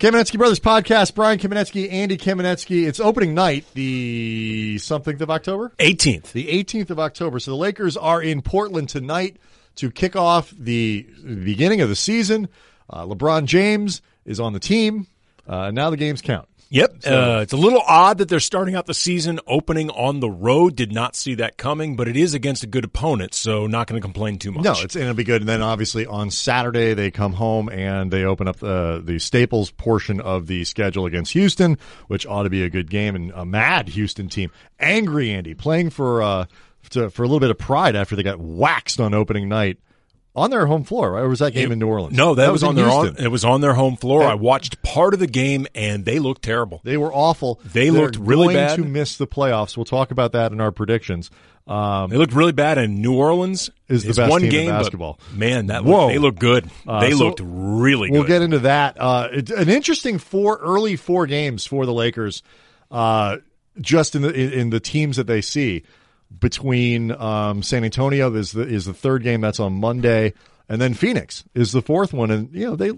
Kamenetzky Brothers podcast. Brian Kamenetzky, Andy Kamenetzky. It's opening night, the something of October, 18th. the 18th of October. So the Lakers are in Portland tonight to kick off the beginning of the season. Uh, LeBron James is on the team. Uh, now the games count. Yep. uh, it's a little odd that they're starting out the season opening on the road. Did not see that coming, but it is against a good opponent, so not going to complain too much. No, it's and it'll be good. And then obviously on Saturday they come home and they open up the the Staples portion of the schedule against Houston, which ought to be a good game and a mad Houston team, angry Andy playing for uh to, for a little bit of pride after they got waxed on opening night on their home floor. Right? Or was that game in New Orleans? No, that, was, in on their own, it was on their home floor. And- I watched part of the game and they looked terrible. They were awful. They They're looked really going bad. to miss the playoffs. We'll talk about that in our predictions. Um, They looked really bad, and New Orleans Is the best one team in game, but, basketball. man, that Whoa. looked, they looked good. Uh, they so looked really good. We'll good. get into that. Uh, it's an interesting four early four games for the Lakers, uh, just in the in, in the teams that they see. Between um, San Antonio is the is the third game that's on Monday, and then Phoenix is the fourth one. And you know they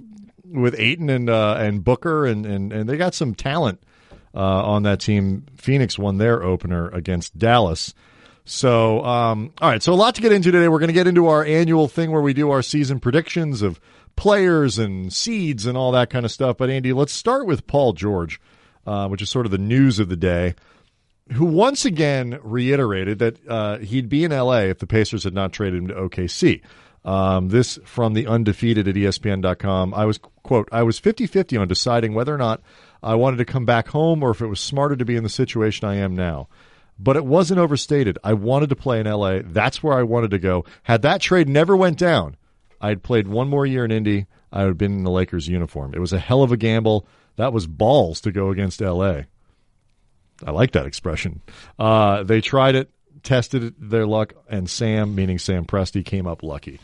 with Ayton and uh, and Booker and, and and they got some talent uh, on that team. Phoenix won their opener against Dallas. So, um, all right. So a lot to get into today. We're going to get into our annual thing where we do our season predictions of players and seeds and all that kind of stuff. But Andy, let's start with Paul George, uh, which is sort of the news of the day, who once again reiterated that uh, he'd be in LA if the Pacers had not traded him to OKC. Um, this from the undefeated at ESPN.com. I was, quote, I was 50 50 on deciding whether or not I wanted to come back home or if it was smarter to be in the situation I am now but it wasn't overstated. I wanted to play in LA. That's where I wanted to go. Had that trade never went down, I had played one more year in Indy. I would have been in the Lakers uniform. It was a hell of a gamble. That was balls to go against LA. I like that expression. Uh, they tried it, tested their luck, and Sam, meaning Sam Presti, came up lucky.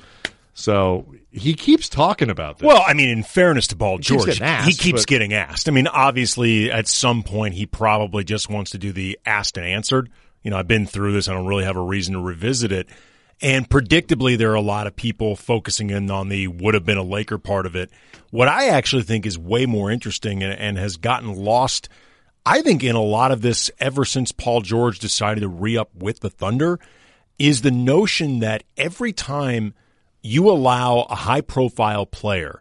So he keeps talking about this. Well, I mean, in fairness to Paul keeps George, getting asked, he keeps but- getting asked. I mean, obviously, at some point, he probably just wants to do the asked and answered. You know, I've been through this. I don't really have a reason to revisit it. And predictably, there are a lot of people focusing in on the would have been a Laker part of it. What I actually think is way more interesting and, and has gotten lost, I think, in a lot of this ever since Paul George decided to re up with the Thunder, is the notion that every time you allow a high profile player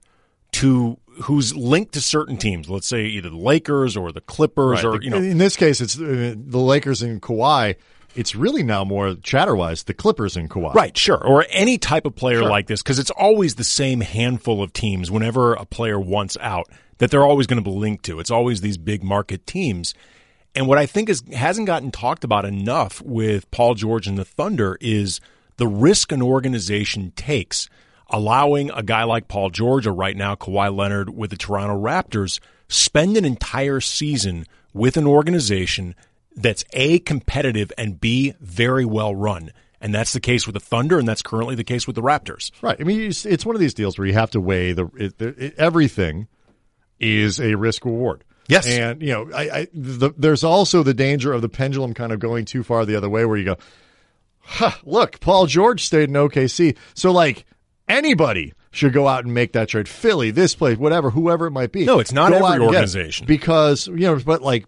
to who's linked to certain teams, let's say either the Lakers or the Clippers or you know in this case, it's uh, the Lakers and Kawhi. It's really now more chatter wise the Clippers and Kawhi. Right, sure. Or any type of player Sure. like this, because it's always the same handful of teams whenever a player wants out that they're always going to be linked to. It's always these big market teams. And what I think is hasn't gotten talked about enough with Paul George and the Thunder is the risk an organization takes allowing a guy like Paul George or right now Kawhi Leonard with the Toronto Raptors spend an entire season with an organization that's A competitive and B very well run. And that's the case with the Thunder and that's currently the case with the Raptors. Right. I mean, it's, one of these deals where you have to weigh the it, it, everything is a risk reward. Yes. And you know, I, I the, there's also the danger of the pendulum kind of going too far the other way, where you go, huh, look, Paul George stayed in OKC, so like anybody should go out and make that trade. Philly, this place, whatever, whoever it might be. No, it's not Go every out and get it. organization. because you know, but like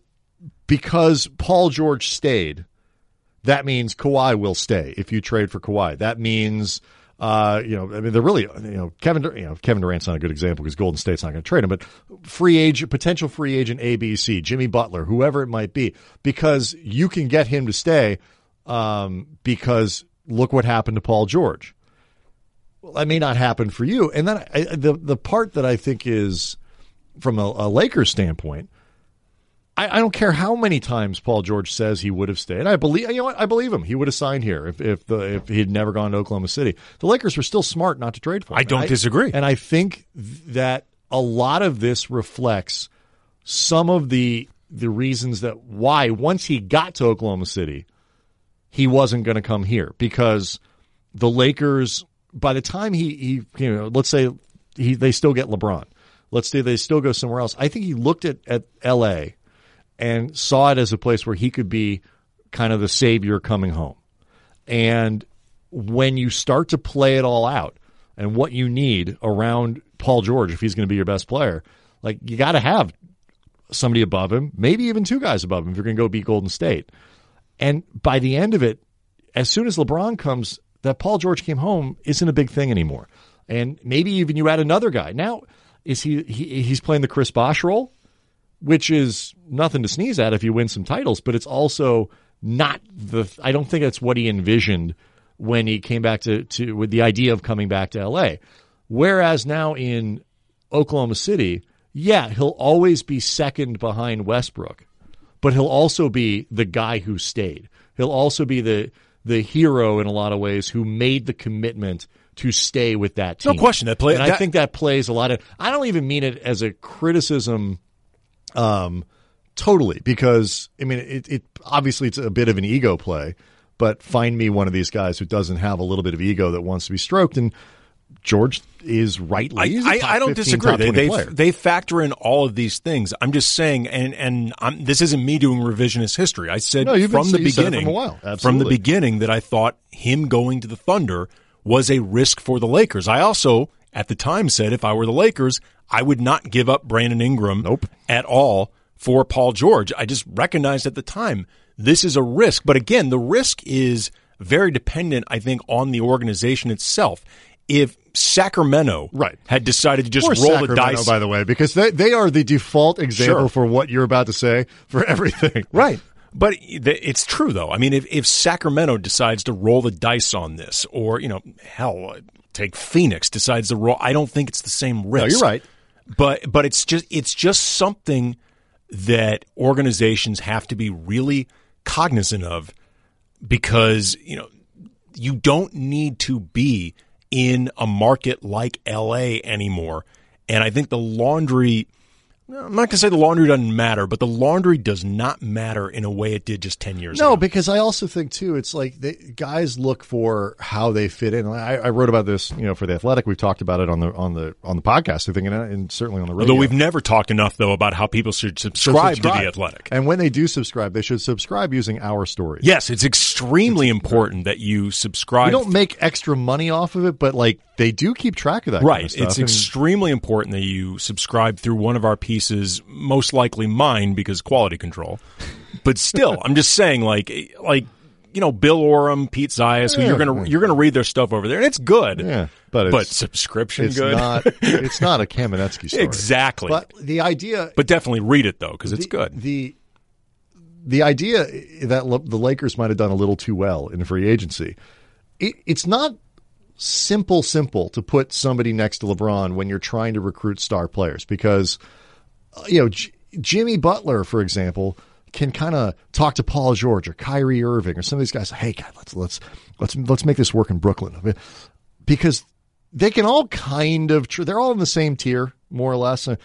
because Paul George stayed, that means Kawhi will stay if you trade for Kawhi. That means, uh, you know, I mean, they're really, you know, Kevin, you know, Kevin Durant's not a good example because Golden State's not going to trade him, but free agent, potential free agent ABC, Jimmy Butler, whoever it might be, because you can get him to stay, um, because look what happened to Paul George. Well, that may not happen for you. And then I, the the part that I think is from a, a Lakers standpoint, I, I don't care how many times Paul George says he would have stayed. I believe you know what I believe him. He would have signed here if if the if he'd never gone to Oklahoma City. The Lakers were still smart not to trade for him. I don't And disagree. And I think that a lot of this reflects some of the the reasons that why once he got to Oklahoma City, he wasn't going to come here because the Lakers by the time he he you know let's say he they still get LeBron. Let's say they still go somewhere else. I think he looked at at LA and saw it as a place where he could be kind of the savior coming home. And when you start to play it all out and what you need around Paul George if he's going to be your best player, Like you got to have somebody above him, maybe even two guys above him if you're going to go beat Golden State. And by the end of it, as soon as LeBron comes, that Paul George came home isn't a big thing anymore. And maybe even you add another guy. Now, is he, he he's playing the Chris Bosh role, which is nothing to sneeze at if you win some titles, but it's also not the I don't think that's what he envisioned when he came back to, to with the idea of coming back to LA. Whereas now in Oklahoma City, yeah, he'll always be second behind Westbrook, but he'll also be the guy who stayed. He'll also be the the hero in a lot of ways who made the commitment to stay with that team. No question that play. And that, I think that plays a lot of. I don't even mean it as a criticism, um, totally because I mean it. It obviously it's a bit of an ego play, but find me one of these guys who doesn't have a little bit of ego that wants to be stroked and. George is rightly. I, I, I, don't 15, disagree. They, they, they factor in all of these things. I'm just saying, and and I'm, this isn't me doing revisionist history. I said no, from been, the beginning, from, a while. from the beginning, that I thought him going to the Thunder was a risk for the Lakers. I also, at the time, said if I were the Lakers, I would not give up Brandon Ingram nope. at all for Paul George. I just recognized at the time this is a risk. But again, the risk is very dependent, I think, on the organization itself. If Sacramento right. had decided to just or roll Sacramento, the dice, by the way, because they, they are the default example Sure. for what you're about to say for everything. Right. But it's true, though. I mean, if, if Sacramento decides to roll the dice on this, or, you know, hell, take Phoenix decides to roll, I don't think it's the same risk. No, you're right. But but it's just it's just something that organizations have to be really cognizant of because, you know, you don't need to be in a market like LA anymore. And I think the laundry I'm not going to say the laundry doesn't matter, but the laundry does not matter in a way it did just 10 years No, ago. No, because I also think too, it's like they, guys look for how they fit in. I, I wrote about this, you know, for the Athletic. We've talked about it on the on the on the podcast. I think, and, and certainly on the radio. Although we've never talked enough, though, about how people should So subscribe, to the Athletic. And when they do subscribe, they should subscribe using our stories. Yes, it's extremely important that you subscribe. We don't make extra money off of it, but like they do keep track of that. Right. kind of it's And- extremely important that you subscribe through one of our pieces, most likely mine because quality control. But still, I'm just saying, like, like you know, Bill Oram, Pete Zayas, who Yeah. you're gonna you're gonna read their stuff over there, and it's good. yeah, but it's, but subscription it's good. not. It's not a Kamenetzky story. exactly. But the idea, But definitely read it though, because it's good. The the idea that Le- the Lakers might have done a little too well in free agency, it, it's not simple simple to put somebody next to LeBron when you're trying to recruit star players because you know J- Jimmy Butler, for example. Can kind of talk to Paul George or Kyrie Irving or some of these guys. Hey, God, let's let's let's let's make this work in Brooklyn because they can all kind of they're all in the same tier more or less Uh,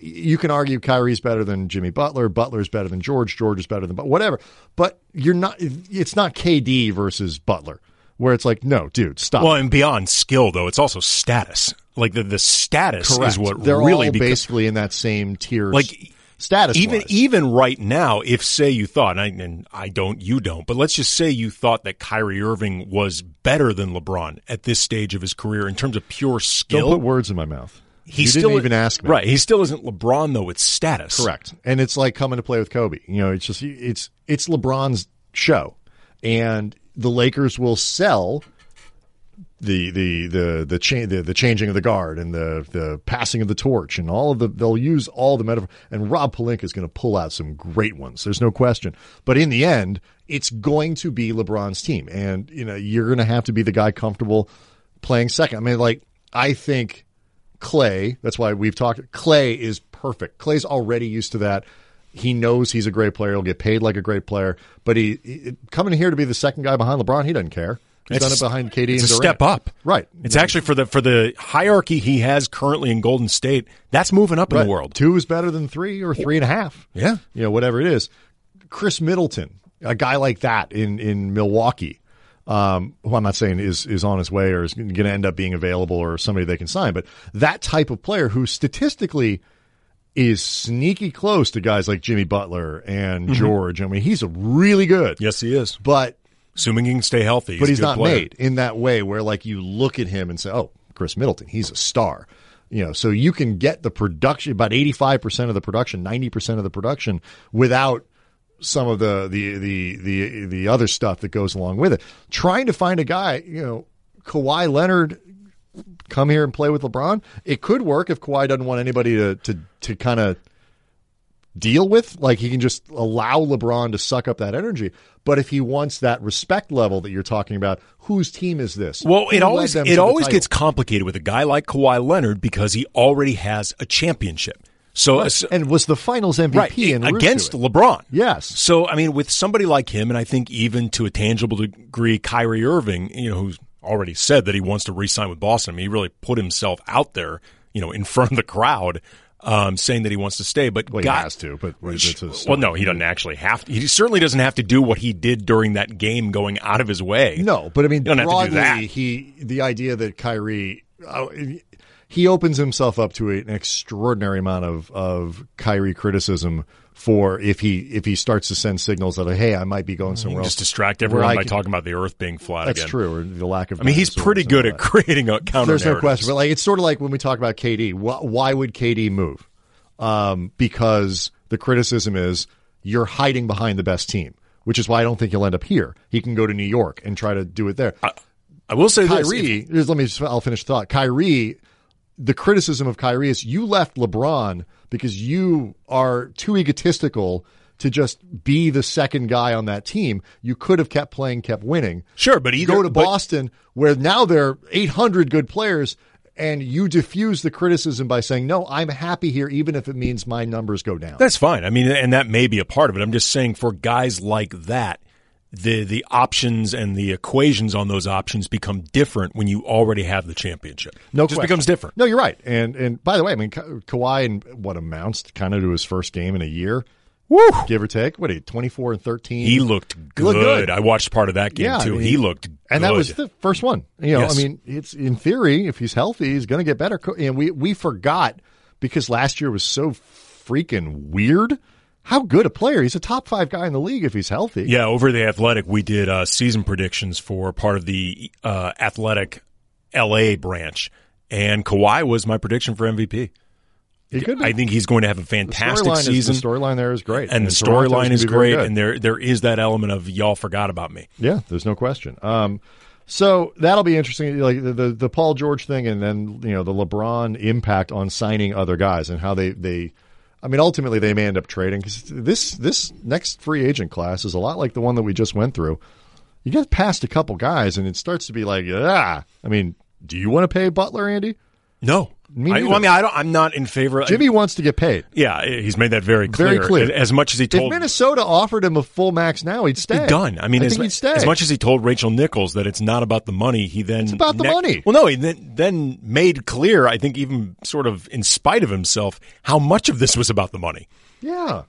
you can argue Kyrie's better than Jimmy Butler Butler's better than George George is better than but whatever but you're not it's not KD versus Butler where it's like no dude stop Well, and beyond skill though, it's also status. Like the the status Correct. is what they're really all beca- basically in that same tier like status even even right now, if say you thought, and I, and I don't, you don't, but let's just say you thought that Kyrie Irving was better than LeBron at this stage of his career in terms of pure skill. don't put words in my mouth he you still didn't even ask me Right, he still isn't LeBron though with status. Correct. And it's like coming to play with Kobe. You know, it's just it's it's LeBron's show. And the Lakers will sell the the the the, cha- the the changing of the guard and the the passing of the torch and all of the they'll use all the metaphor and Rob Pelinka is going to pull out some great ones. There's no question. But in the end, it's going to be LeBron's team, and you know you're going to have to be the guy comfortable playing second. I mean, like I think Clay. That's why we've talked. Clay is perfect. Clay's already used to that. He knows he's a great player. He'll get paid like a great player. But he, he coming here to be the second guy behind LeBron, he doesn't care. He's It's done it behind KD It's and a Durant. step up. Right. It's actually for the for the hierarchy he has currently in Golden State. That's moving up in the world. Two is better than three or three and a half. Yeah. You know, whatever it is. Khris Middleton, a guy like that in, in Milwaukee, um, who I'm not saying is, is on his way or is going to end up being available or somebody they can sign, but that type of player who statistically is sneaky close to guys like Jimmy Butler and Mm-hmm. George. I mean, he's really good. Yes, he is. But Assuming he can stay healthy, but a he's good not player. made in that way where like you look at him and say, "Oh, Khris Middleton, he's a star." You know, so you can get the production about 85% of the production, 90% of the production without some of the the the the the other stuff that goes along with it. Trying to find a guy, you know, Kawhi Leonard come here and play with LeBron. It could work if Kawhi doesn't want anybody to to to kind of deal with. Like he can just allow LeBron to suck up that energy. But if he wants that respect level that you're talking about, whose team is this? Well, Who it always it always gets complicated with a guy like Kawhi Leonard because he already has a championship. So, so- and was the Finals MVP right against. LeBron. Yes. So I mean, with somebody like him, and I think even to a tangible degree, Kyrie Irving, you know, who's already said that he wants to re-sign with Boston. I mean, he really put himself out there, you know, in front of the crowd, um, saying that he wants to stay. But Well, he has to, but it's well, no, he doesn't actually have to. He certainly doesn't have to do what he did during that game, going out of his way. No, but I mean, You don't have to do broadly, he the idea that Kyrie uh, he opens himself up to an extraordinary amount of of Kyrie criticism for if he if he starts to send signals that hey, I might be going somewhere else. Just distract everyone I by can- talking about the Earth being flat That's again. true, or the lack of. I mean, he's pretty good at creating a counter. There's no question, but like it's sort of like when we talk about KD. Why, why would KD move? Um, because the criticism is you're hiding behind the best team, which is why I don't think he'll end up here. He can go to New York and try to do it there. I will say this: Kyrie, let me. Just, I'll finish the thought. Kyrie, the criticism of Kyrie is you left LeBron because you are too egotistical to just be the second guy on that team. You could have kept playing, kept winning. Sure, but either go to but- Boston where now there are 800 good players. And you diffuse the criticism by saying, "No, I'm happy here, even if it means my numbers go down." That's fine. I mean, and that may be a part of it. I'm just saying for guys like that, the the options and the equations on those options become different when you already have the championship. No, it just question. becomes different. No, you're right. And and by the way, I mean Ka- Kawhi and what amounts kind of to his first game in a year, Woo! give or take. What, he 24 and 13? He looked good. looked good. I watched part of that game Yeah, I too. mean, he looked good. and that was the first one. You know, Yes. I mean, it's in theory, if he's healthy, he's going to get better. And we we forgot because last year was so freaking weird. How good a player! He's a top five guy in the league if he's healthy. Yeah, over the Athletic, we did uh, season predictions for part of the uh, Athletic LA branch, and Kawhi was my prediction for MVP. he could. Be. I think he's going to have a fantastic storyline season. Is, the storyline there is great, and the storyline is great, and there there is that element of y'all forgot about me. Yeah, there's no question. Um, so that'll be interesting, like the, the the Paul George thing, and then you know the LeBron impact on signing other guys and how they they. I mean, ultimately they may end up trading because this this next free agent class is a lot like the one that we just went through. You get past a couple guys, and it starts to be like, ah. I mean, do you want to pay Butler, Andy? No, Me I, well, I mean, I don't. I'm not in favor. Jimmy wants to get paid. yeah, he's made that very clear. Very clear. As much as he If told Minnesota offered him a full max now, he'd stay. done. I mean, I as, he'd stay. as much as he told Rachel Nichols that it's not about the money, he then it's about the money. Well, no, he then, then made clear. I think even sort of in spite of himself, how much of this was about the money. Yeah,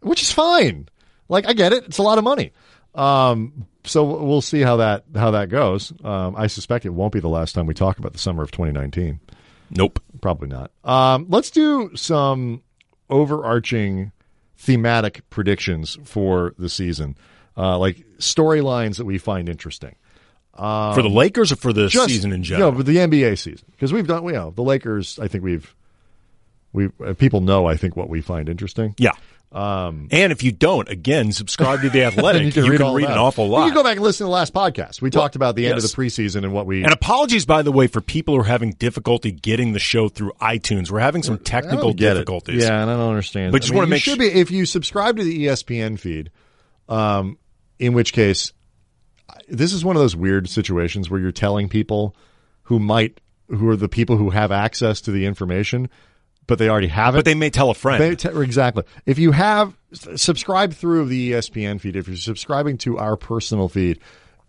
which is fine. Like I get it; it's a lot of money. Um, so we'll see how that how that goes. Um, I suspect it won't be the last time we talk about the summer of 2019. Nope. Probably not. Um, let's do some overarching thematic predictions for the season, uh, like storylines that we find interesting. for the Lakers or for the Um, Just season in general. No, but the NBA season because we've done. You know, the Lakers. I think we've we uh, people know. I think what we find interesting. yeah. Um, and if you don't, again, subscribe to the Athletic. You can read, all an about it. awful You lot. can go back and listen to the last podcast. We talked about the end yes. of the preseason and what we. And apologies, by the way, for people who are having difficulty getting the show through iTunes. We're having some technical don't it. difficulties. Yeah, and I don't understand. But just mean, wanna make sure su- be if you subscribe to the ESPN feed. Um, in which case, this is one of those weird situations where you're telling people who might who are the people who have access to the information, but they already have it. But they may tell a friend. Te- exactly. If you have subscribe through the ESPN feed, if you're subscribing to our personal feed,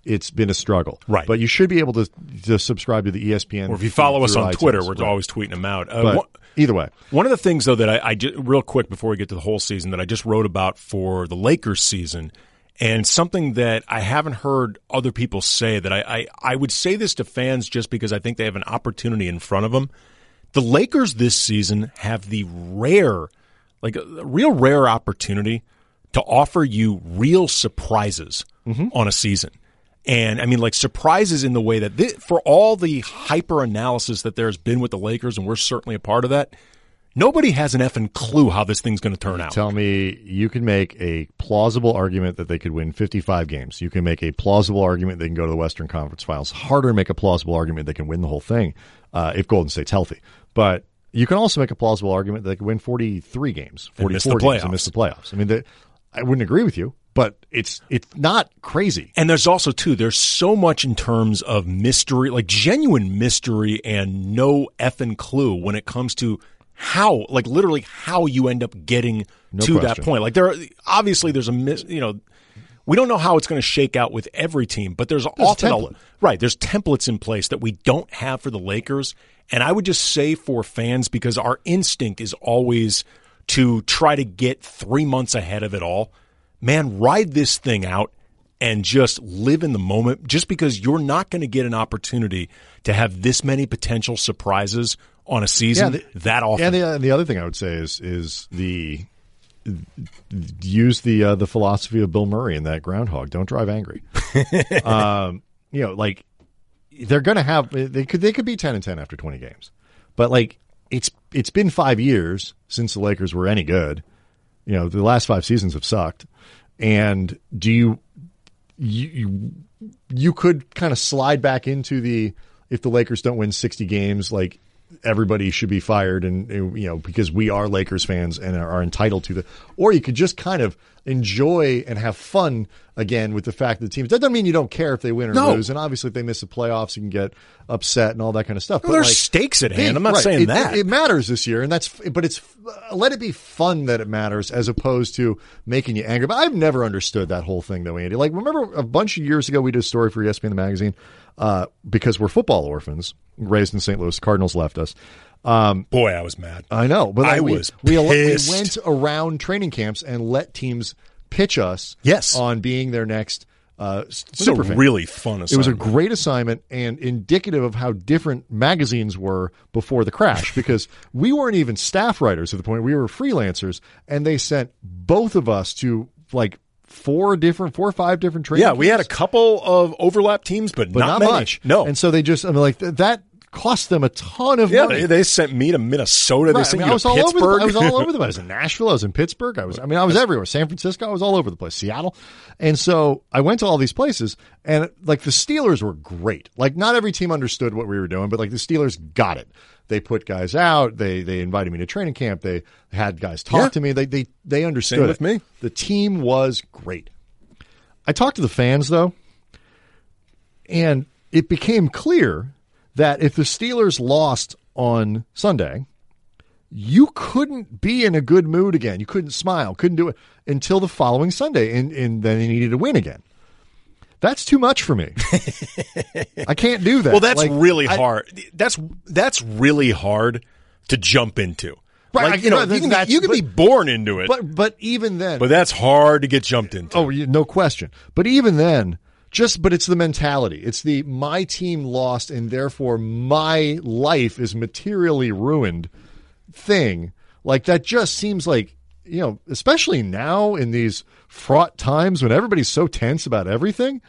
it's been a struggle. Right. But you should be able to to subscribe to the ESPN. or if you follow us on iTunes. Twitter, we're Right. always tweeting them out. Uh, one- either way, One of the things, though, that I, I real quick before we get to the whole season that I just wrote about for the Lakers season, and something that I haven't heard other people say that I, I, I would say this to fans just because I think they have an opportunity in front of them. The Lakers this season have the rare, like a, real rare opportunity to offer you real surprises mm-hmm. on a season. And I mean, like surprises in the way that thi- for all the hyper analysis that there's been with the Lakers, and we're certainly a part of that. Nobody has an effing clue how this thing's going to turn out. Tell me you can make a plausible argument that they could win 55 games. You can make a plausible argument they can go to the Western Conference Finals. Harder to make a plausible argument they can win the whole thing uh, if Golden State's healthy. But you can also make a plausible argument that they could win 43 games, And miss 44 the games, and miss the playoffs. I mean, the, I wouldn't agree with you, but it's it's not crazy. And there's also too, there's so much in terms of mystery, like genuine mystery and no effing clue when it comes to how, like literally how you end up getting No to that point. Like there, are, obviously there's a mis, you know, we don't know how it's going to shake out with every team, but there's, a often template. right. There's templates in place that we don't have for the Lakers, and I would just say for fans because our instinct is always to try to get three months ahead of it all. Man, ride this thing out and just live in the moment just because you're not going to get an opportunity to have this many potential surprises on a season the- that often. And the, and the other thing I would say is is the use the uh, the philosophy of Bill Murray in that groundhog. Don't drive angry. um, you know, like they're going to have they could they could be ten and ten after twenty games, but like it's it's been five years since the Lakers were any good. You know, the last five seasons have sucked. And do you you you, you could kind of slide back into the if the Lakers don't win 60 games like everybody should be fired and you know because we are Lakers fans and are entitled to the or you could just kind of enjoy and have fun again with the fact that the teams that doesn't mean you don't care if they win or No. lose and obviously if they miss the playoffs you can get upset and all that kind of stuff Well, there's stakes at hand. I'm not right, saying it- that. it, matters this year and that's but it's uh, let it be fun that it matters as opposed to making you angry but I've never understood that whole thing though Andy like remember a bunch of years ago we did a story for ESPN the magazine uh, because we're football orphans raised in St. Louis Cardinals left us Boy, I was mad. I know, but I we, was we, we went around training camps and let teams pitch us Yes. on being their next uh, s- it was super really fun assignment. It was a great assignment and indicative of how different magazines were before the crash because we weren't even staff writers at the point. We were freelancers and they sent both of us to like four different, four or five different training yeah, we had a couple of overlap teams, but, but not, not, much. No. And so they just, I mean, like that cost them a ton of yeah, money. they, they sent me to Minnesota. They Right, I, sent mean, you I was to all over. Pittsburgh. The, I was all over the place. I was in Nashville. I was in Pittsburgh. I was. I mean, I was everywhere. San Francisco. I was all over the place. Seattle, and so I went to all these places, and like the Steelers were great. Like not every team understood what we were doing, but like the Steelers got it. They put guys out. They they invited me to training camp. They had guys talk Yeah. to me. They they they understood Same it. me. The team was great. I talked to the fans though, and it became clear that if the Steelers lost on Sunday, you couldn't be in a good mood again. You couldn't smile, couldn't do it until the following Sunday, and, and then they needed to win again. That's too much for me. I can't do that. well, that's Like, really I- hard. That's that's really hard to jump into. Right, Like, you know, you can, be, you can be born into it, but, But but even then, but that's hard to get jumped into. Oh, you- no question. But even then, just but it's the mentality. It's the my team lost and therefore my life is materially ruined thing. Like that just seems like you know, especially now in these fraught times when everybody's so tense about everything.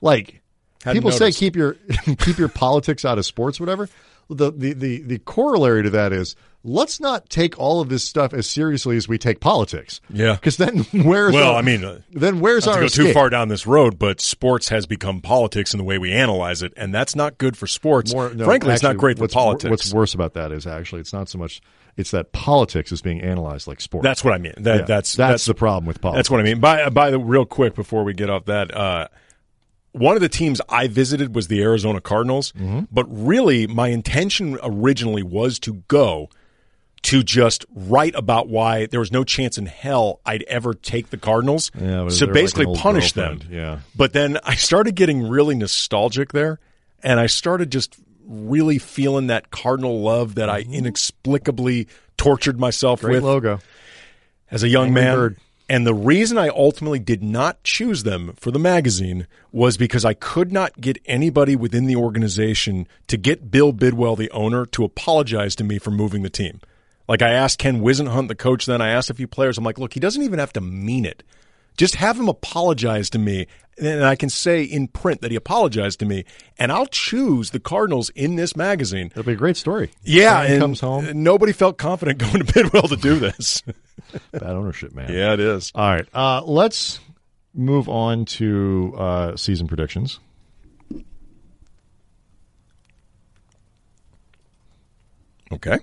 Like Hadn't people say, keep your keep your politics out of sports, whatever. The, the the the corollary to that is let's not take all of this stuff as seriously as we take politics. Yeah. because then where's Well, our- I mean, uh, then where's Not our to go too far down this road, but sports has become politics in the way we analyze it, and that's not good for sports. More- no, Frankly, it's not great for politics. What's worse about that is actually it's not so much it's that politics is being analyzed like sports. That's what I mean. That, Yeah, that's, that's the problem with politics. That's what I mean. By by the real quick before we get off that, uh, one of the teams I visited was the Arizona Cardinals, Mm-hmm. but really my intention originally was to go to just write about why there was no chance in hell I'd ever take the Cardinals. Yeah, so like basically old punish them. Yeah. But then I started getting really nostalgic there, and I started just really feeling that Cardinal love that I inexplicably tortured myself Mm-hmm. Great with logo. as a young Angry man. Bird. And the reason I ultimately did not choose them for the magazine was because I could not get anybody within the organization to get Bill Bidwell, the owner, to apologize to me for moving the team. Like I asked Ken Whisenhunt, the coach, then I asked a few players. I'm like, look, he doesn't even have to mean it Just have him apologize to me, and I can say in print that he apologized to me, and I'll choose the Cardinals in this magazine. It'll be a great story. Yeah, and comes home. Nobody felt confident going to Bidwell to do this. Bad ownership, man. yeah, it is. All right. Uh, let's move on to uh, season predictions. Okay.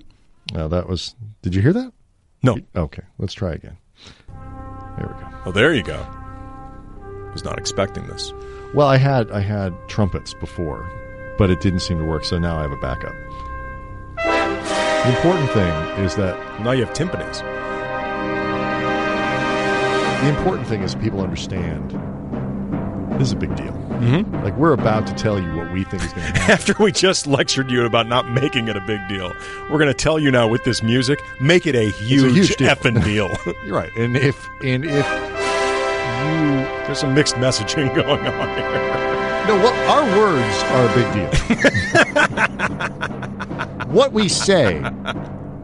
Uh, that was. Did you hear that? No. Okay. Let's try again. There we go. Well, there you go. I Was not expecting this. Well, I had I had trumpets before, but it didn't seem to work. So now I have a backup. The important thing is that Now you have timpanis. the important thing is people understand this is a big deal. Mm-hmm. Like we're about to tell you what we think is going to happen. After we just lectured you about not making it a big deal, we're going to tell you now with this music, make it a huge, huge deal. effing deal. You're right. And if and if you There's some mixed messaging going on here. No, what our words are a big deal. what we say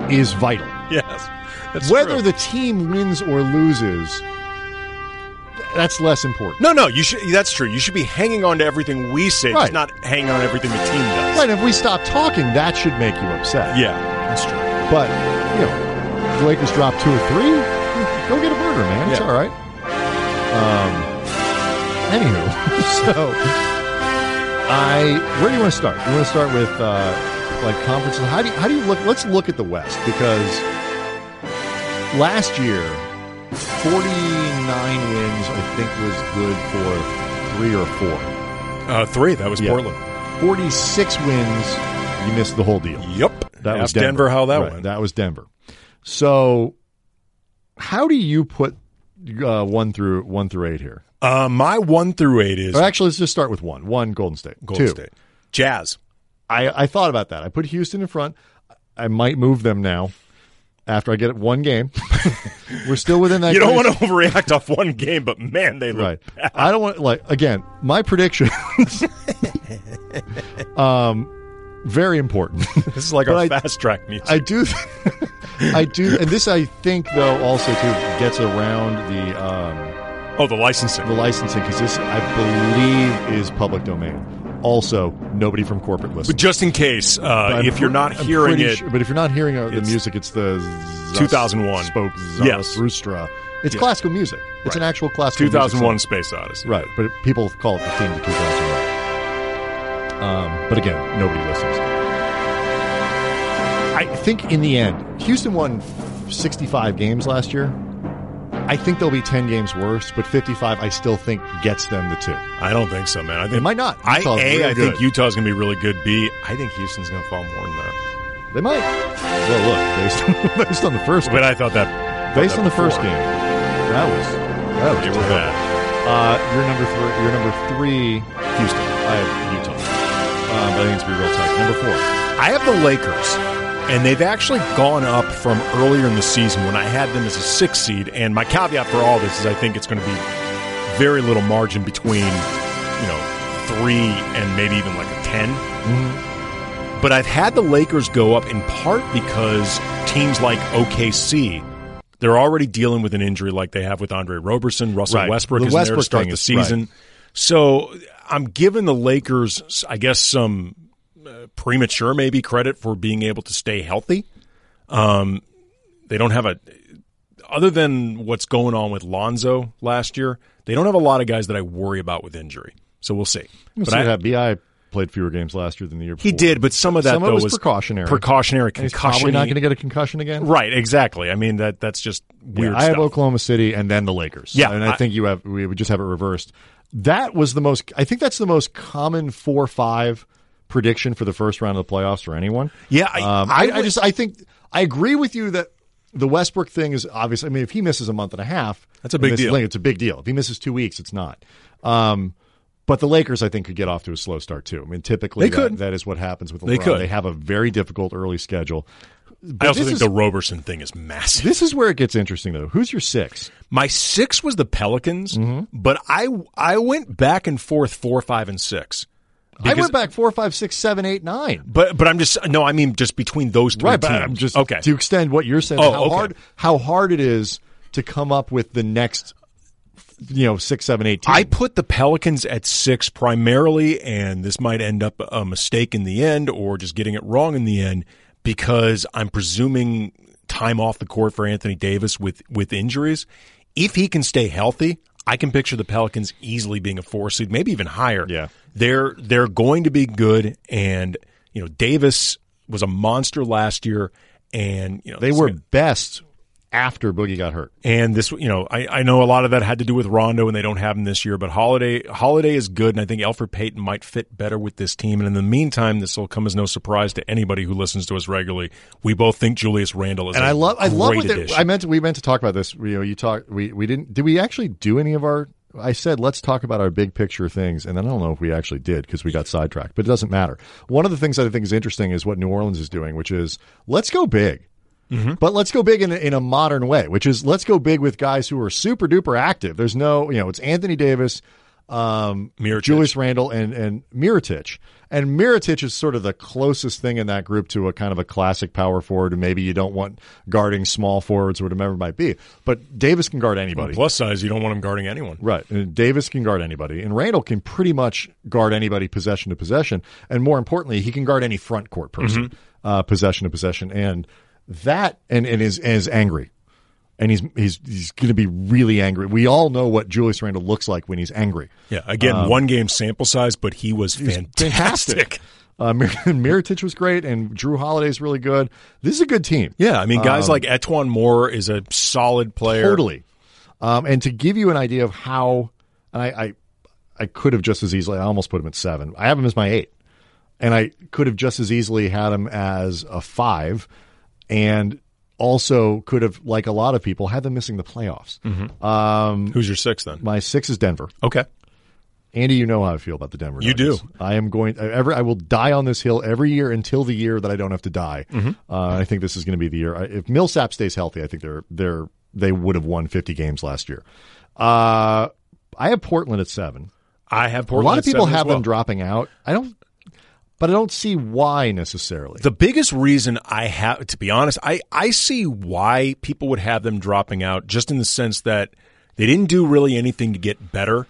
is vital. Yes. That's Whether true. the team wins or loses, that's less important. No, no, you should that's true. You should be hanging on to everything we say, Right. just not hanging on to everything the team does. Right, if we stop talking, that should make you upset. Yeah, that's true. But, you know, if the Lakers drop two or three, go get a burger, man. It's all right. Um, anywho, so I where do you want to start? You want to start with uh, like conferences? How do you, how do you look? Let's look at the West because last year, forty nine wins I think was good for three or four. Uh, three, that was Yeah. Portland. Forty six wins, you missed the whole deal. Yep. That Ask was Denver. how that Right, went. That was Denver. So, how do you put uh, one through one through eight here? Uh, my one through eight is Or actually, let's just start with one. One, Golden State. Golden Two, State. Jazz. I, I thought about that. I put Houston in front. I might move them now after I get one game. We're still within that. You don't grade- want to overreact off one game, but man, they look right. I don't want like again. My predictions. um, very important. This is like our I- fast track music. I do, I do, and this I think though also too gets around the um, oh, the licensing. the licensing because this I believe is public domain. Also, nobody from corporate But just in case, uh, if you're not I'm hearing it, sure- but if you're not hearing uh, the music, it's the 2001. spoke Yes. Zarathustra. It's Yeah. classical music. It's Right. an actual classical. music 2001 song. Space Odyssey. right? But people call it the theme to 2001. Um, but again, nobody listens. I think in the end, Houston won 65 games last year. I think they'll be 10 games worse, but 55 I still think gets them the two. I don't think so, man. I think They might not. I Utah's a really I think. Utah's going to be really good. B I think Houston's going to fall more than that. They might. Well, look, based on, based on the first But I thought that based thought on the first game, that was that was They were bad. Uh, you're number three. You're number three. Houston. I have Utah, uh, but I think it's be real tight. Number four. I have the Lakers, and they've actually gone up from earlier in the season when I had them as a six seed. And my caveat for all this is I think it's going to be very little margin between, you know, three and maybe even like a 10 But I've had the Lakers go up in part because teams like OKC. They're already dealing with an injury like they have with Andre Roberson. Russell Right. Westbrook The is there Westbrook to start the season. So I'm giving the Lakers, I guess, some uh, premature maybe credit for being able to stay healthy. Um, they don't have a other than what's going on with Lonzo last year. They don't have a lot of guys that I worry about with injury. So we'll see. But But I, Bi played fewer games last year than the year before. he did, but some of that Some though it was precautionary. precautionary concussion. probably not going to get a concussion again. Right, exactly. I mean that that's just weird. Yeah, I have. Oklahoma City and then the Lakers. Yeah, and I, I- think you have. We would just have it reversed. That was the most. I think that's the most common four five prediction for the first round of the playoffs for anyone. Yeah, I- um, I I, I just I think I agree with you that the Westbrook thing is obvious. I mean, if he misses a month and a half, That's a big deal. It's a big deal. If he misses two weeks, it's not. Um, but the Lakers, I think, could get off to a slow start too. I mean, typically They that- could. that is what happens with LeBron. They could. They have a very difficult early schedule. But I also think is, the Roberson thing is massive. this is where it gets interesting, though. Who's your six? My six was the Pelicans, Mm-hmm. but I I went back and forth four, five, and six. I went back four, five, six, seven, eight, nine. But but I'm just no. I mean just between those three Right, teams. I'm just okay. to extend what you're saying. Oh, how okay. hard how hard it is to come up with the next you know six, seven, eight. I put the Pelicans at six primarily, and this might end up a mistake in the end or just getting it wrong in the end because I'm presuming time off the court for Anthony Davis with with injuries. If he can stay healthy, I can picture the Pelicans easily being a four seed, maybe even higher. Yeah. They're they're going to be good and you know, Davis was a monster last year and you know they were best after Boogie got hurt. And this, you know, I, I know a lot of that had to do with Rondo, and they don't have him this year. But Holiday, Holiday is good, and I think Elfrid Payton might fit better with this team. And in the meantime, this will come as no surprise to anybody who listens to us regularly. We both think Julius Randle is. And I love, I love what addition. I meant. To, we meant to talk about this. You know, you talk. We we didn't. Did we actually do any of our? I said let's talk about our big picture things, and then I don't know if we actually did because we got sidetracked. But it doesn't matter. One of the things that I think is interesting is what New Orleans is doing, which is let's go big. Mm-hmm. But let's go big in a, in a modern way, which is let's go big with guys who are super duper active. There's no, you know, it's Anthony Davis, um. Julius Randle, and and Mirotic. And Mirotic is sort of the closest thing in that group to a kind of a classic power forward, and maybe you don't want guarding small forwards or whatever it might be. But Davis can guard anybody. Plus size, you don't want him guarding anyone. Right. And Davis can guard anybody. And Randle can pretty much guard anybody possession to possession. And more importantly, he can guard any front court person uh, possession to possession. And that and, and is is angry. And he's he's he's going to be really angry. We all know what Julius Randle looks like when he's angry. Yeah, again, one game sample size, but he was fantastic. Fantastic. Uh, Mir- Mirotic was great, and Jrue Holiday's really good. This is a good team. Yeah, I mean, guys like E'Twaun Moore is a solid player. Totally. Um, and to give you an idea of how, and I, I, I could have just as easily, I almost put him at seven. I have him as my eight. And I could have just as easily had him as a five and also could have, like a lot of people, had them missing the playoffs. Um, Who's your six then? my six is Denver. Okay. Andy, you know how I feel about the Denver. You Nuggets. do. I am going. Every I will die on this hill every year until the year that I don't have to die. Mm-hmm. Uh, I think this is going to be the year. I- If Millsap stays healthy, I think they're they're they would have won 50 games last year. Uh, I have Portland at seven. I have Portland. A lot of people have well. them dropping out. I don't, but I don't see why necessarily. The biggest reason I have, to be honest, I, I see why people would have them dropping out just in the sense that they didn't do really anything to get better.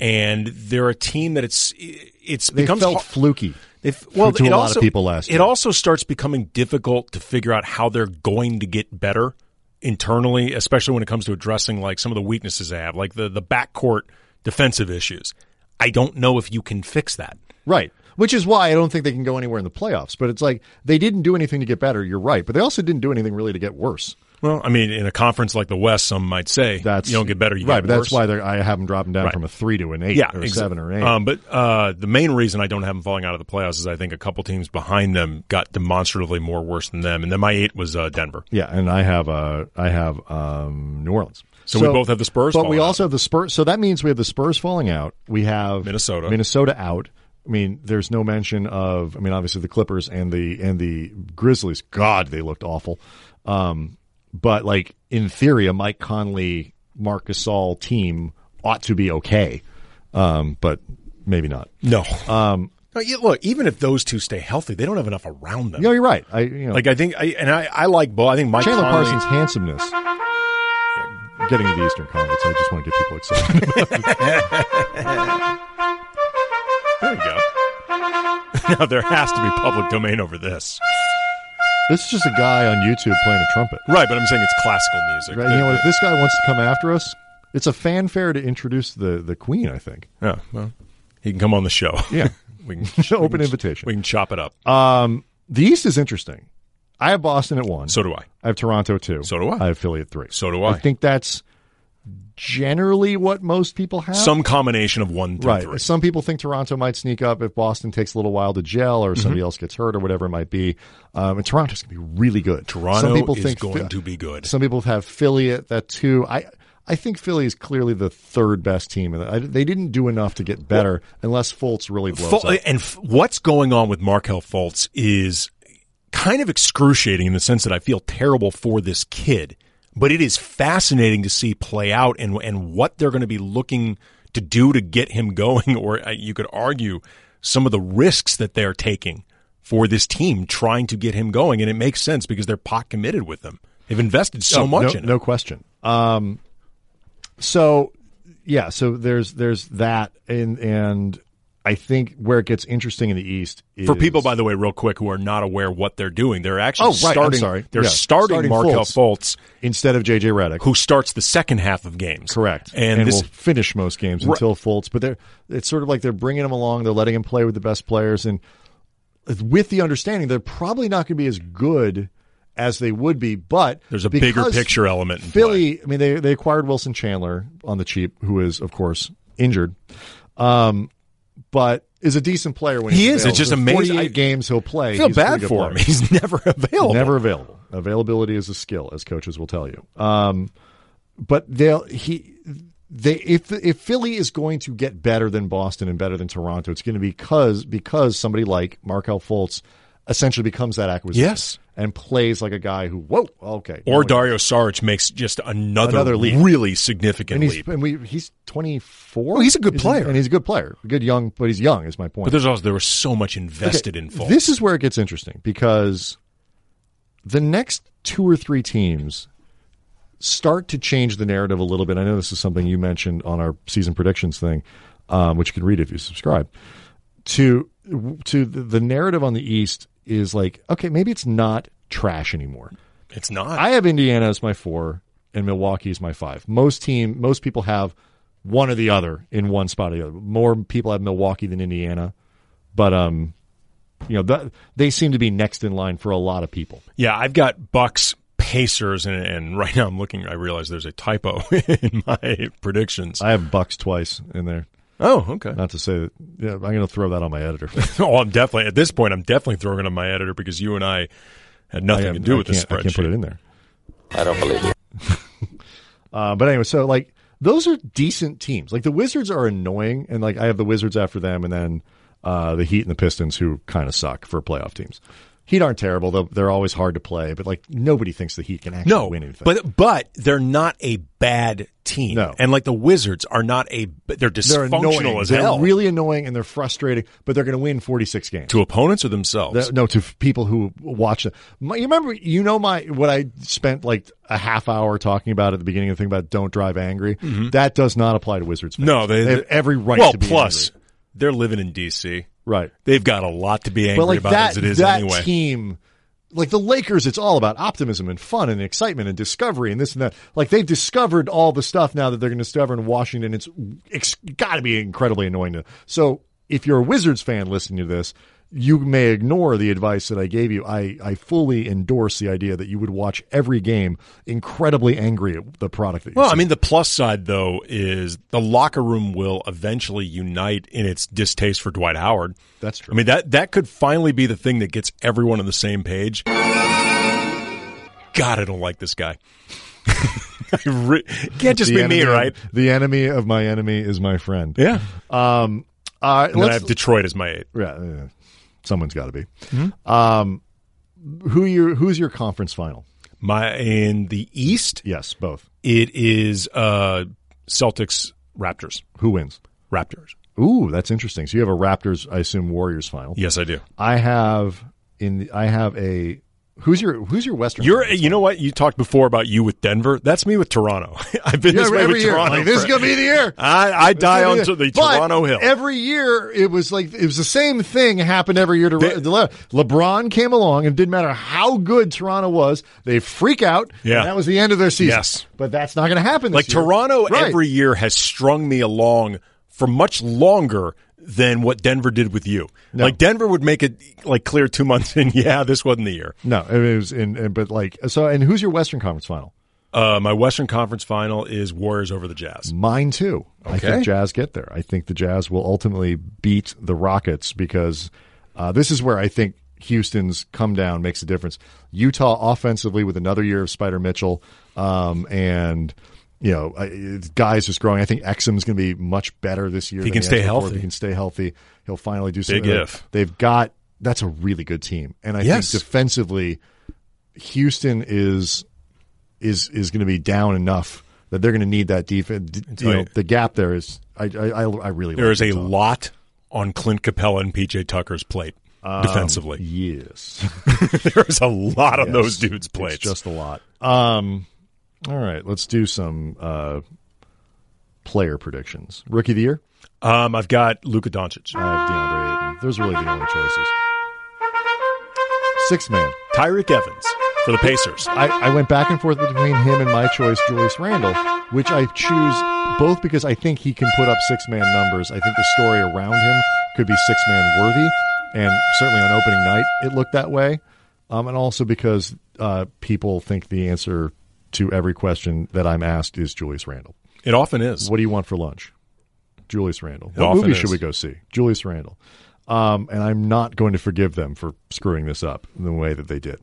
And they're a team that it's, it's they becomes felt fluky. If, well, to it a lot also, of people last It year. also starts becoming difficult to figure out how they're going to get better internally, especially when it comes to addressing like some of the weaknesses they have, like the the backcourt defensive issues. I don't know if you can fix that. Right. Which is why I don't think they can go anywhere in the playoffs. But it's like they didn't do anything to get better. You're right. But they also didn't do anything really to get worse. Well, I mean, in a conference like the West, some might say That's you don't get better, you right. get but worse. that's why they're, I have them dropping down Right. from a three to an eight yeah, or a exa- seven or eight. Um, but uh, the main reason I don't have them falling out of the playoffs is I think a couple teams behind them got demonstratively more worse than them, and then my eight was uh, Denver. yeah, and I have uh, I have um, New Orleans. So we both have the Spurs but we falling out. also have the Spurs. So that means we have the Spurs falling out. We have Minnesota. Minnesota out. I mean, there's no mention of. I mean, obviously the Clippers and the and the Grizzlies. God, they looked awful. Um, but like in theory, a Mike Conley, Marc Gasol team ought to be okay. Um, but maybe not. No. Um, look, even if those two stay healthy, they don't have enough around them. No, you're right. I you know Like I think, I, and I, I like both. I think Mike Chandler Conley, Parsons' handsomeness. Getting to the Eastern Conference, I just want to get people excited. There you go. now there has to be public domain over this, this is just a guy on YouTube playing a trumpet. right? But I'm saying it's classical music. Right? You know what? If this guy wants to come after us, it's a fanfare to introduce the the Queen. I think. yeah, well, he can come on the show. Yeah. we can Open invitation. we can chop it up. Um, the East is interesting. I have Boston at one. so do I. I have Toronto two. So do I. I have Philly at three. So do I. I think that's generally what most people have. Some combination of one through Right. three. Some people think Toronto might sneak up if Boston takes a little while to gel or Mm-hmm. somebody else gets hurt or whatever it might be. Um, and Toronto's going to be really good. Toronto some people is think going to be good. Some people have Philly at that too. I I think Philly is clearly the third best team. I, they didn't do enough to get better unless Fultz really blows Ful- up. and f- what's going on with Markelle Fultz is kind of excruciating in the sense that I feel terrible for this kid, but it is fascinating to see play out and and what they're going to be looking to do to get him going, or uh, you could argue some of the risks that they're taking for this team trying to get him going, and it makes sense because they're pot committed with him. They've invested so Oh, much no, in it. no question. Um, so yeah, so there's there's that, and and I think where it gets interesting in the East is, For people, by the way, real quick, who are not aware what they're doing, they're actually Oh, right, I'm starting. sorry. They're Yeah, starting, starting Markelle Fultz. Fultz, instead of JJ Redick, who starts the second half of games. correct, And, and, this, will finish most games Right. until Fultz. But they're it's sort of like they're bringing him along, they're letting him play with the best players, and with the understanding they're probably not going to be as good as they would be. But there's a bigger picture element. Philly, I mean, they they acquired Wilson Chandler on the cheap, who is of course injured, um, but is a decent player when He he's is. It's just amazing. 48 games he'll play. I feel he's bad for him. He's never available. Never available. Availability is a skill, as coaches will tell you. Um, but they'll he they if if Philly is going to get better than Boston and better than Toronto, it's going to be because because somebody like Markelle Fultz essentially becomes that acquisition. Yes. and plays like a guy who whoa okay Or Dario Saric makes just another, Another leap. really significant and he's leap. and we he's twenty four. Oh, he's a good player. and he's a good player, good young, but he's young. Is my point. But there's also there was so much invested Okay, in Fultz. This is where it gets interesting because the next two or three teams start to change the narrative a little bit. I know this is something you mentioned on our season predictions thing, um, which you can read if you subscribe. To to the, the narrative on the East is like, okay, maybe it's not trash anymore. it's not. I have Indiana as my four and Milwaukee as my five. Most team, most people have one or the other in one spot or the other. More people have Milwaukee than Indiana, but um, you know, that, they seem to be next in line for a lot of people. Yeah, I've got Bucks, Pacers, and, and right now I'm looking. I realize there's a typo in my predictions. I have Bucks twice in there. Oh, okay. Not to say that. Yeah, I'm going to throw that on my editor. oh, I'm definitely at this point. I'm definitely throwing it on my editor because you and I had nothing I, to do I with this can't, I can't put it in there. I don't believe you. Uh, but anyway, so like those are decent teams. Like the Wizards are annoying, and like I have the Wizards after them, and then uh, the Heat and the Pistons, who kind of suck for playoff teams. Heat aren't terrible; though they're always hard to play. But like nobody thinks the Heat can actually No, win anything. but but they're not a bad team. No. and like the Wizards are not a. They're they're dysfunctional annoying. as they're hell really annoying, and they're frustrating. But they're going to win forty six games. to opponents or themselves. No, to people who watch. My, you remember, you know, my what I spent like a half hour talking about at the beginning of the thing about don't drive angry. That does not apply to Wizards. Fans. Mm-hmm. no, they, have every right Well, to be plus angry. they're living in D.C. right. They've got a lot to be angry like about that, as it is that anyway. team, like the Lakers, it's all about optimism and fun and excitement and discovery and this and that. Like they've discovered all the stuff now that they're going to discover in Washington. It's, it's got to be incredibly annoying to. So if you're a Wizards fan listening to this, you may ignore the advice that I gave you. I, I fully endorse the idea that you would watch every game incredibly angry at the product that you Well, see. I mean, the plus side though is the locker room will eventually unite in its distaste for Dwight Howard. That's true. I mean that that could finally be the thing that gets everyone on the same page. God, I don't like this guy. Re- can't just the be enemy me, right? The enemy of my enemy is my friend. Yeah. Um, uh, And I have Detroit as my eight. Yeah, yeah. Someone's got to be. Mm-hmm. Um, who your who's your conference final? My in the East, Yes, both. it is uh, Celtics Raptors. Who wins? Raptors. Ooh, that's interesting. So you have a Raptors, I assume Warriors final. Yes, I do. I have in the, I have a who's your who's your Western? You're, Conference you know what? You talked before about you with Denver. That's me with Toronto. I've been final? this way every with year. Toronto. Like, this is gonna be the year. I, I die It's on gonna the But Toronto Hill. Every year, it was like it was the same thing happened every year to They- Le- LeBron came along, and didn't matter how good Toronto was, they freak out. Yeah. and that was the end of their season. Yes. but that's not going to happen. This like year. Toronto Right. every year has strung me along for much longer than what Denver did with you. Like Denver would make it like clear two months in. Yeah, this wasn't the year. No, it was in, in but like so. And who's your Western Conference final? Uh, my Western Conference final is Warriors over the Jazz. Mine too. I think Jazz get there. I think the Jazz will ultimately beat the Rockets because uh, this is where I think Houston's come down makes a difference. Utah offensively with another year of Spida Mitchell, um, and you know, guys just growing. I think Exum's going to be much better this year. he can has stay healthy. He can stay healthy. He'll finally do something. Big if. They've got that's a really good team, and I Yes. think defensively, Houston is is is going to be down enough that they're going to need that defense. You know, the gap there is. I I, I I really There like is a Utah. lot on Clint Capela and PJ Tucker's plate Um, defensively. Yes, There's a lot on Yes. those dudes' plates. It's just a lot. Um, all right, let's do some uh, player predictions. Rookie of the year? Um, I've got Luka Doncic. I have DeAndre Ayton. Those are really the only choices. Sixth man. Tyreke Evans for the Pacers. I, I went back and forth between him and my choice, Julius Randle, which I choose both because I think he can put up six man numbers. I think the story around him could be six man worthy, and certainly on opening night it looked that way. Um, and also because uh, people think the answer to every question that I'm asked is Julius Randle. It often is. What do you want for lunch? Julius Randle. It What movie is. should we go see? Julius Randle. Um, and I'm not going to forgive them for screwing this up in the way that they did.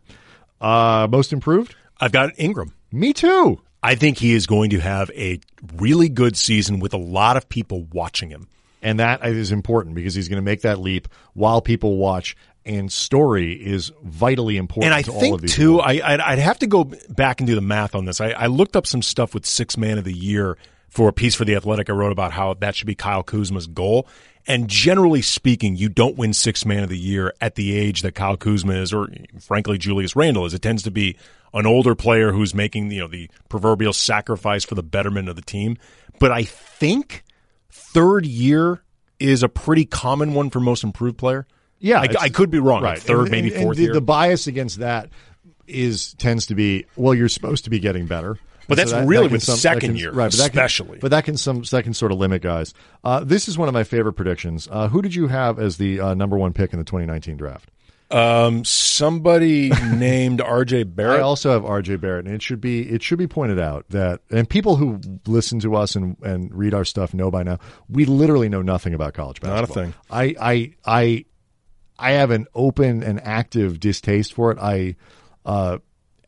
Uh, most improved? I've got Ingram. Me too. I think he is going to have a really good season with a lot of people watching him. And that is important because he's going to make that leap while people watch. And story is vitally important And I to all of think these. too. I, I'd, I'd have to go back and do the math on this. I, I looked up some stuff with six man of the year for a piece for the Athletic. I wrote about how that should be Kyle Kuzma's goal. And generally speaking, you don't win six man of the year at the age that Kyle Kuzma is, or frankly Julius Randle is. It tends to be an older player who's making you know the proverbial sacrifice for the betterment of the team. But I think third year is a pretty common one for most improved player. Yeah, I, I could be wrong. right. third, And- maybe fourth the, year. The bias against that is tends to be well, you're supposed to be getting better. But And that's really can with some- second can- year, right? But that can- especially. but that can some that can sort of limit guys. Uh, this is one of my favorite predictions. Uh, who did you have as the uh, number one pick in the 2019 draft? Um, somebody named R.J. Barrett. I also have R.J. Barrett, and it should be it should be pointed out that and people who listen to us and, and read our stuff know by now we literally know nothing about college Not a basketball. thing. I I I I have an open and active distaste for it. I uh,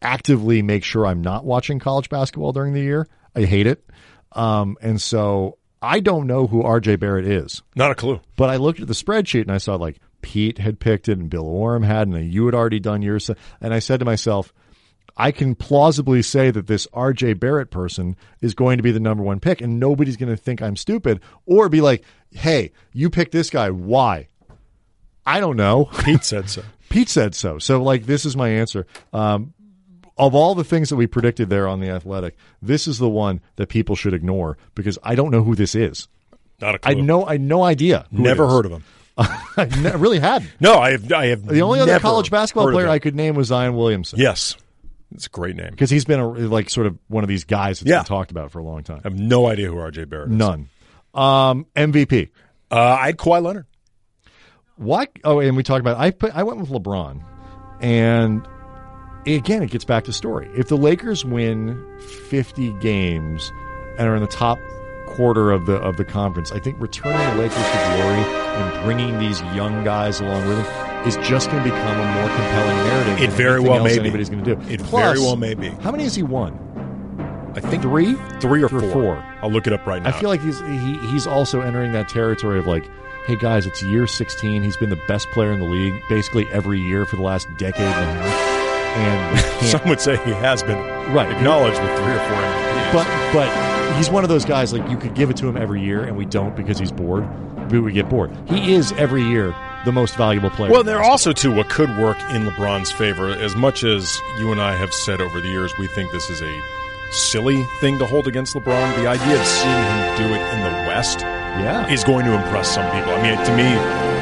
actively make sure I'm not watching college basketball during the year. I hate it, um, and so I don't know who R.J. Barrett is. Not a clue. But I looked at the spreadsheet and I saw like Pete had picked it and Bill Oram had, and you had already done yours. And I said to myself, I can plausibly say that this RJ Barrett person is going to be the number one pick, and nobody's going to think I'm stupid or be like, hey, you picked this guy. Why? I don't know. Pete said so. Pete said so. So, like, this is my answer. Um, of all the things that we predicted there on the Athletic, this is the one that people should ignore because I don't know who this is. Not a clue. I know, I had no idea. who Never heard of him. I ne- really hadn't. No, I have. I have. The only other college basketball player. I could name was Zion Williamson. Yes, it's a great name. because he's been a, like sort of one of these guys that's Yeah. been talked about for a long time. I have no idea who R.J. Barrett is. None. Um, MVP. Uh, I had Kawhi Leonard. Why? Oh, and we talked about. I put. I went with LeBron, and again, it gets back to story. If the Lakers win fifty games and are in the top quarter of the of the conference, I think returning the Lakers to glory and bringing these young guys along with them is just going to become a more compelling narrative. It than very well may be. anybody's going to do. It Plus, very well may be. How many has he won? I think Three, three or Three four. four. I'll look it up right now. I feel like he's he, he's also entering that territory of like, hey guys, it's year 16. He's been the best player in the league basically every year for the last decade and a half, and some would say he has been right. acknowledged with three or four MVPs. But but he's one of those guys like you could give it to him every year, and we don't because he's bored. But we get bored. He is every year the most valuable player. Well, there also too what could work in LeBron's favor. As much as you and I have said over the years, we think this is a silly thing to hold against LeBron. The idea of seeing him do it in the West yeah. is going to impress some people. I mean, to me,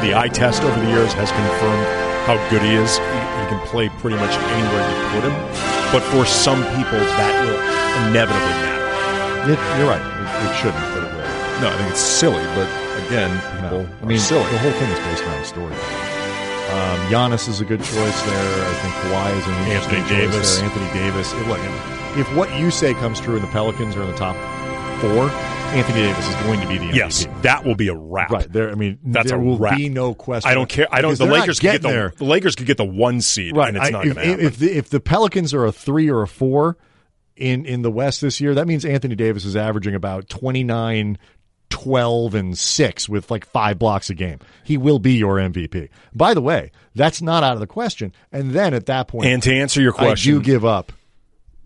the eye test over the years has confirmed how good he is. He, he can play pretty much anywhere you put him. But for some people, that will inevitably matter. It, you're right. It, it shouldn't, but it will. No, I think it's silly, but again, people No. I mean, silly. the whole thing is based around story. Um, Giannis is a good choice there. I think Kawhi is an interesting Anthony choice Davis. there. Anthony Davis. It- look, if what you say comes true and the Pelicans are in the top four, Anthony Davis is going to be the MVP. Yes, that will be a wrap. Right there. I mean, That's there a will wrap. be no question. I don't care. I don't. The Lakers could get the, there. the Lakers could get the one seed, Right. and it's I- not if, going to happen. if the if the Pelicans are a three or a four in in the West this year, that means Anthony Davis is averaging about 29, 12, and six with like five blocks a game. He will be your MVP. By the way, that's not out of the question. And then at that point, and to answer your question, I do give up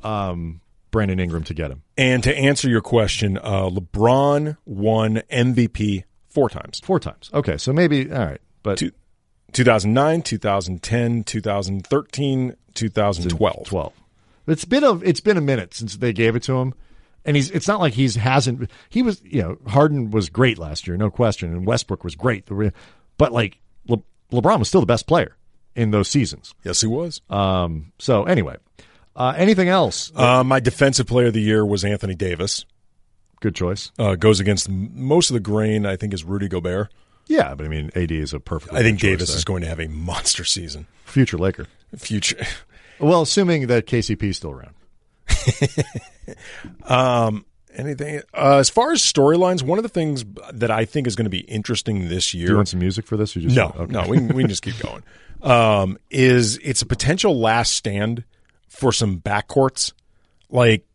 um, Brandon Ingram to get him. and to answer your question, uh, LeBron won MVP four times: Four times. Okay, so maybe all right, but Two, 2009, 2010, 2013, 2012. 12. It's been a it's been a minute since they gave it to him, And he's it's not like he's hasn't he was you know Harden was great last year, no question, and Westbrook was great. But like Le, LeBron was still the best player in those seasons. Yes, he was. Um, so anyway, uh, anything else? Uh, my defensive player of the year was Anthony Davis. Good choice. Uh, goes against most of the grain. I think is Rudy Gobert. Yeah, but I mean, AD is a perfect. I think Davis there. is going to have a monster season. Future Laker. Future. Well, assuming that KCP is still around. um, anything uh, as far as storylines? One of the things that I think is going to be interesting this year. Do you want some music for this? Or just no, okay. no. We, we can just keep going. Um, is it's a potential last stand for some backcourts. Like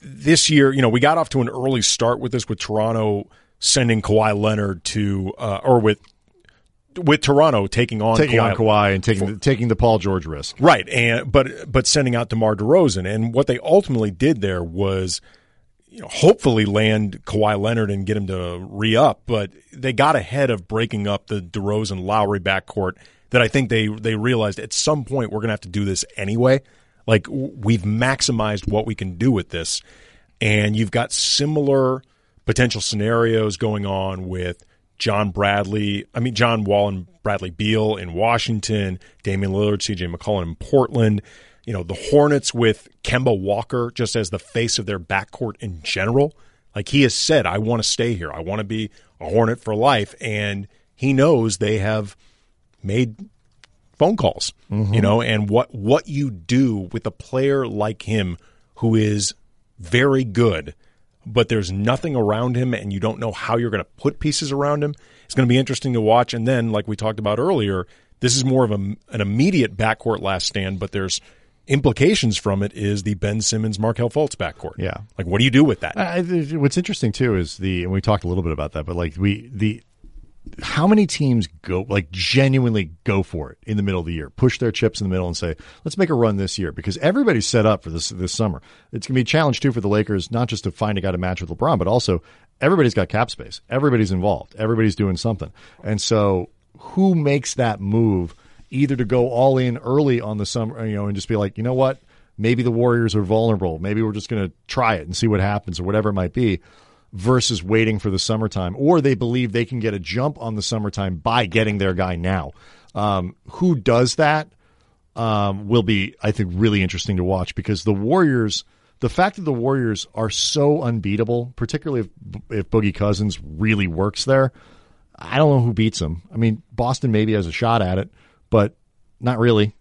this year, you know, we got off to an early start with this with Toronto sending Kawhi Leonard to, uh, or with with Toronto taking on taking Kawhi, on Kawhi and taking the, taking the Paul George risk, right? And but but sending out DeMar DeRozan, and what they ultimately did there was, you know, hopefully land Kawhi Leonard and get him to re up, but they got ahead of breaking up the DeRozan Lowry backcourt. That I think they they realized at some point we're going to have to do this anyway. Like we've maximized what we can do with this, and you've got similar potential scenarios going on with John Bradley, I mean, John Wall and Bradley Beal in Washington, Damian Lillard, CJ McCollum in Portland. You know, the Hornets with Kemba Walker just as the face of their backcourt in general. Like he has said, I want to stay here. I want to be a Hornet for life. And he knows they have made phone calls, mm-hmm. you know, and what, what you do with a player like him who is very good but there's nothing around him and you don't know how you're going to put pieces around him. It's going to be interesting to watch. And then, like we talked about earlier, this is more of a, an immediate backcourt last stand, but there's implications from it is the Ben Simmons Markelle Fultz backcourt. Yeah, like what do you do with that? Uh, what's interesting too is the and we talked a little bit about that, but like we the how many teams go like genuinely go for it in the middle of the year, push their chips in the middle and say, let's make a run this year because everybody's set up for this this summer. It's going to be a challenge too for the Lakers, not just to find a guy to match with LeBron, but also everybody's got cap space. Everybody's involved. Everybody's doing something. And so who makes that move either to go all in early on the summer, you know, and just be like, you know what? Maybe the Warriors are vulnerable. Maybe we're just going to try it and see what happens or whatever it might be versus waiting for the summertime, or they believe they can get a jump on the summertime by getting their guy now. Um, who does that um, will be, I think, really interesting to watch because the Warriors, the fact that the Warriors are so unbeatable, particularly if, if Boogie Cousins really works there, I don't know who beats them. I mean, Boston maybe has a shot at it, but not really.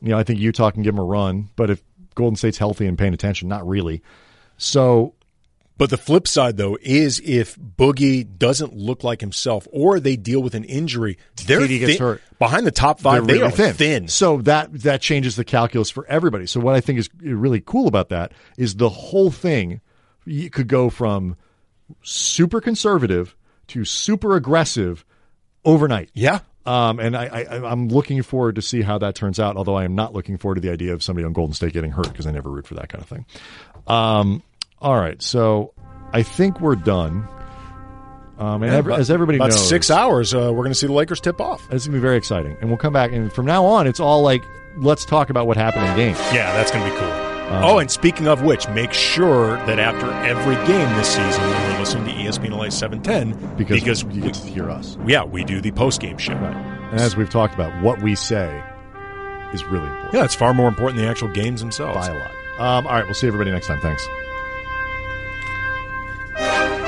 You know, I think Utah can give them a run, but if Golden State's healthy and paying attention, not really. So but the flip side, though, is if Boogie doesn't look like himself or they deal with an injury, they're thin. gets hurt. behind the top 5 they're they really are thin. thin. So that that changes the calculus for everybody. So what I think is really cool about that is the whole thing you could go from super conservative to super aggressive overnight. Yeah. Um, and I, I, I'm looking forward to see how that turns out. Although I am not looking forward to the idea of somebody on Golden State getting hurt because I never root for that kind of thing. Um, all right, so I think we're done. Um, and every, as everybody about knows, six hours, uh, we're going to see the Lakers tip off. It's going to be very exciting, and we'll come back. And from now on, it's all like, let's talk about what happened in games. Yeah, that's going to be cool. Um, oh, and speaking of which, make sure that after every game this season, you're listening to ESPN LA 710 because, because you get to hear us. Yeah, we do the post game show. Right. And as we've talked about, what we say is really important. Yeah, it's far more important than the actual games themselves. By a lot. Um, all right, we'll see everybody next time. Thanks. Thank you.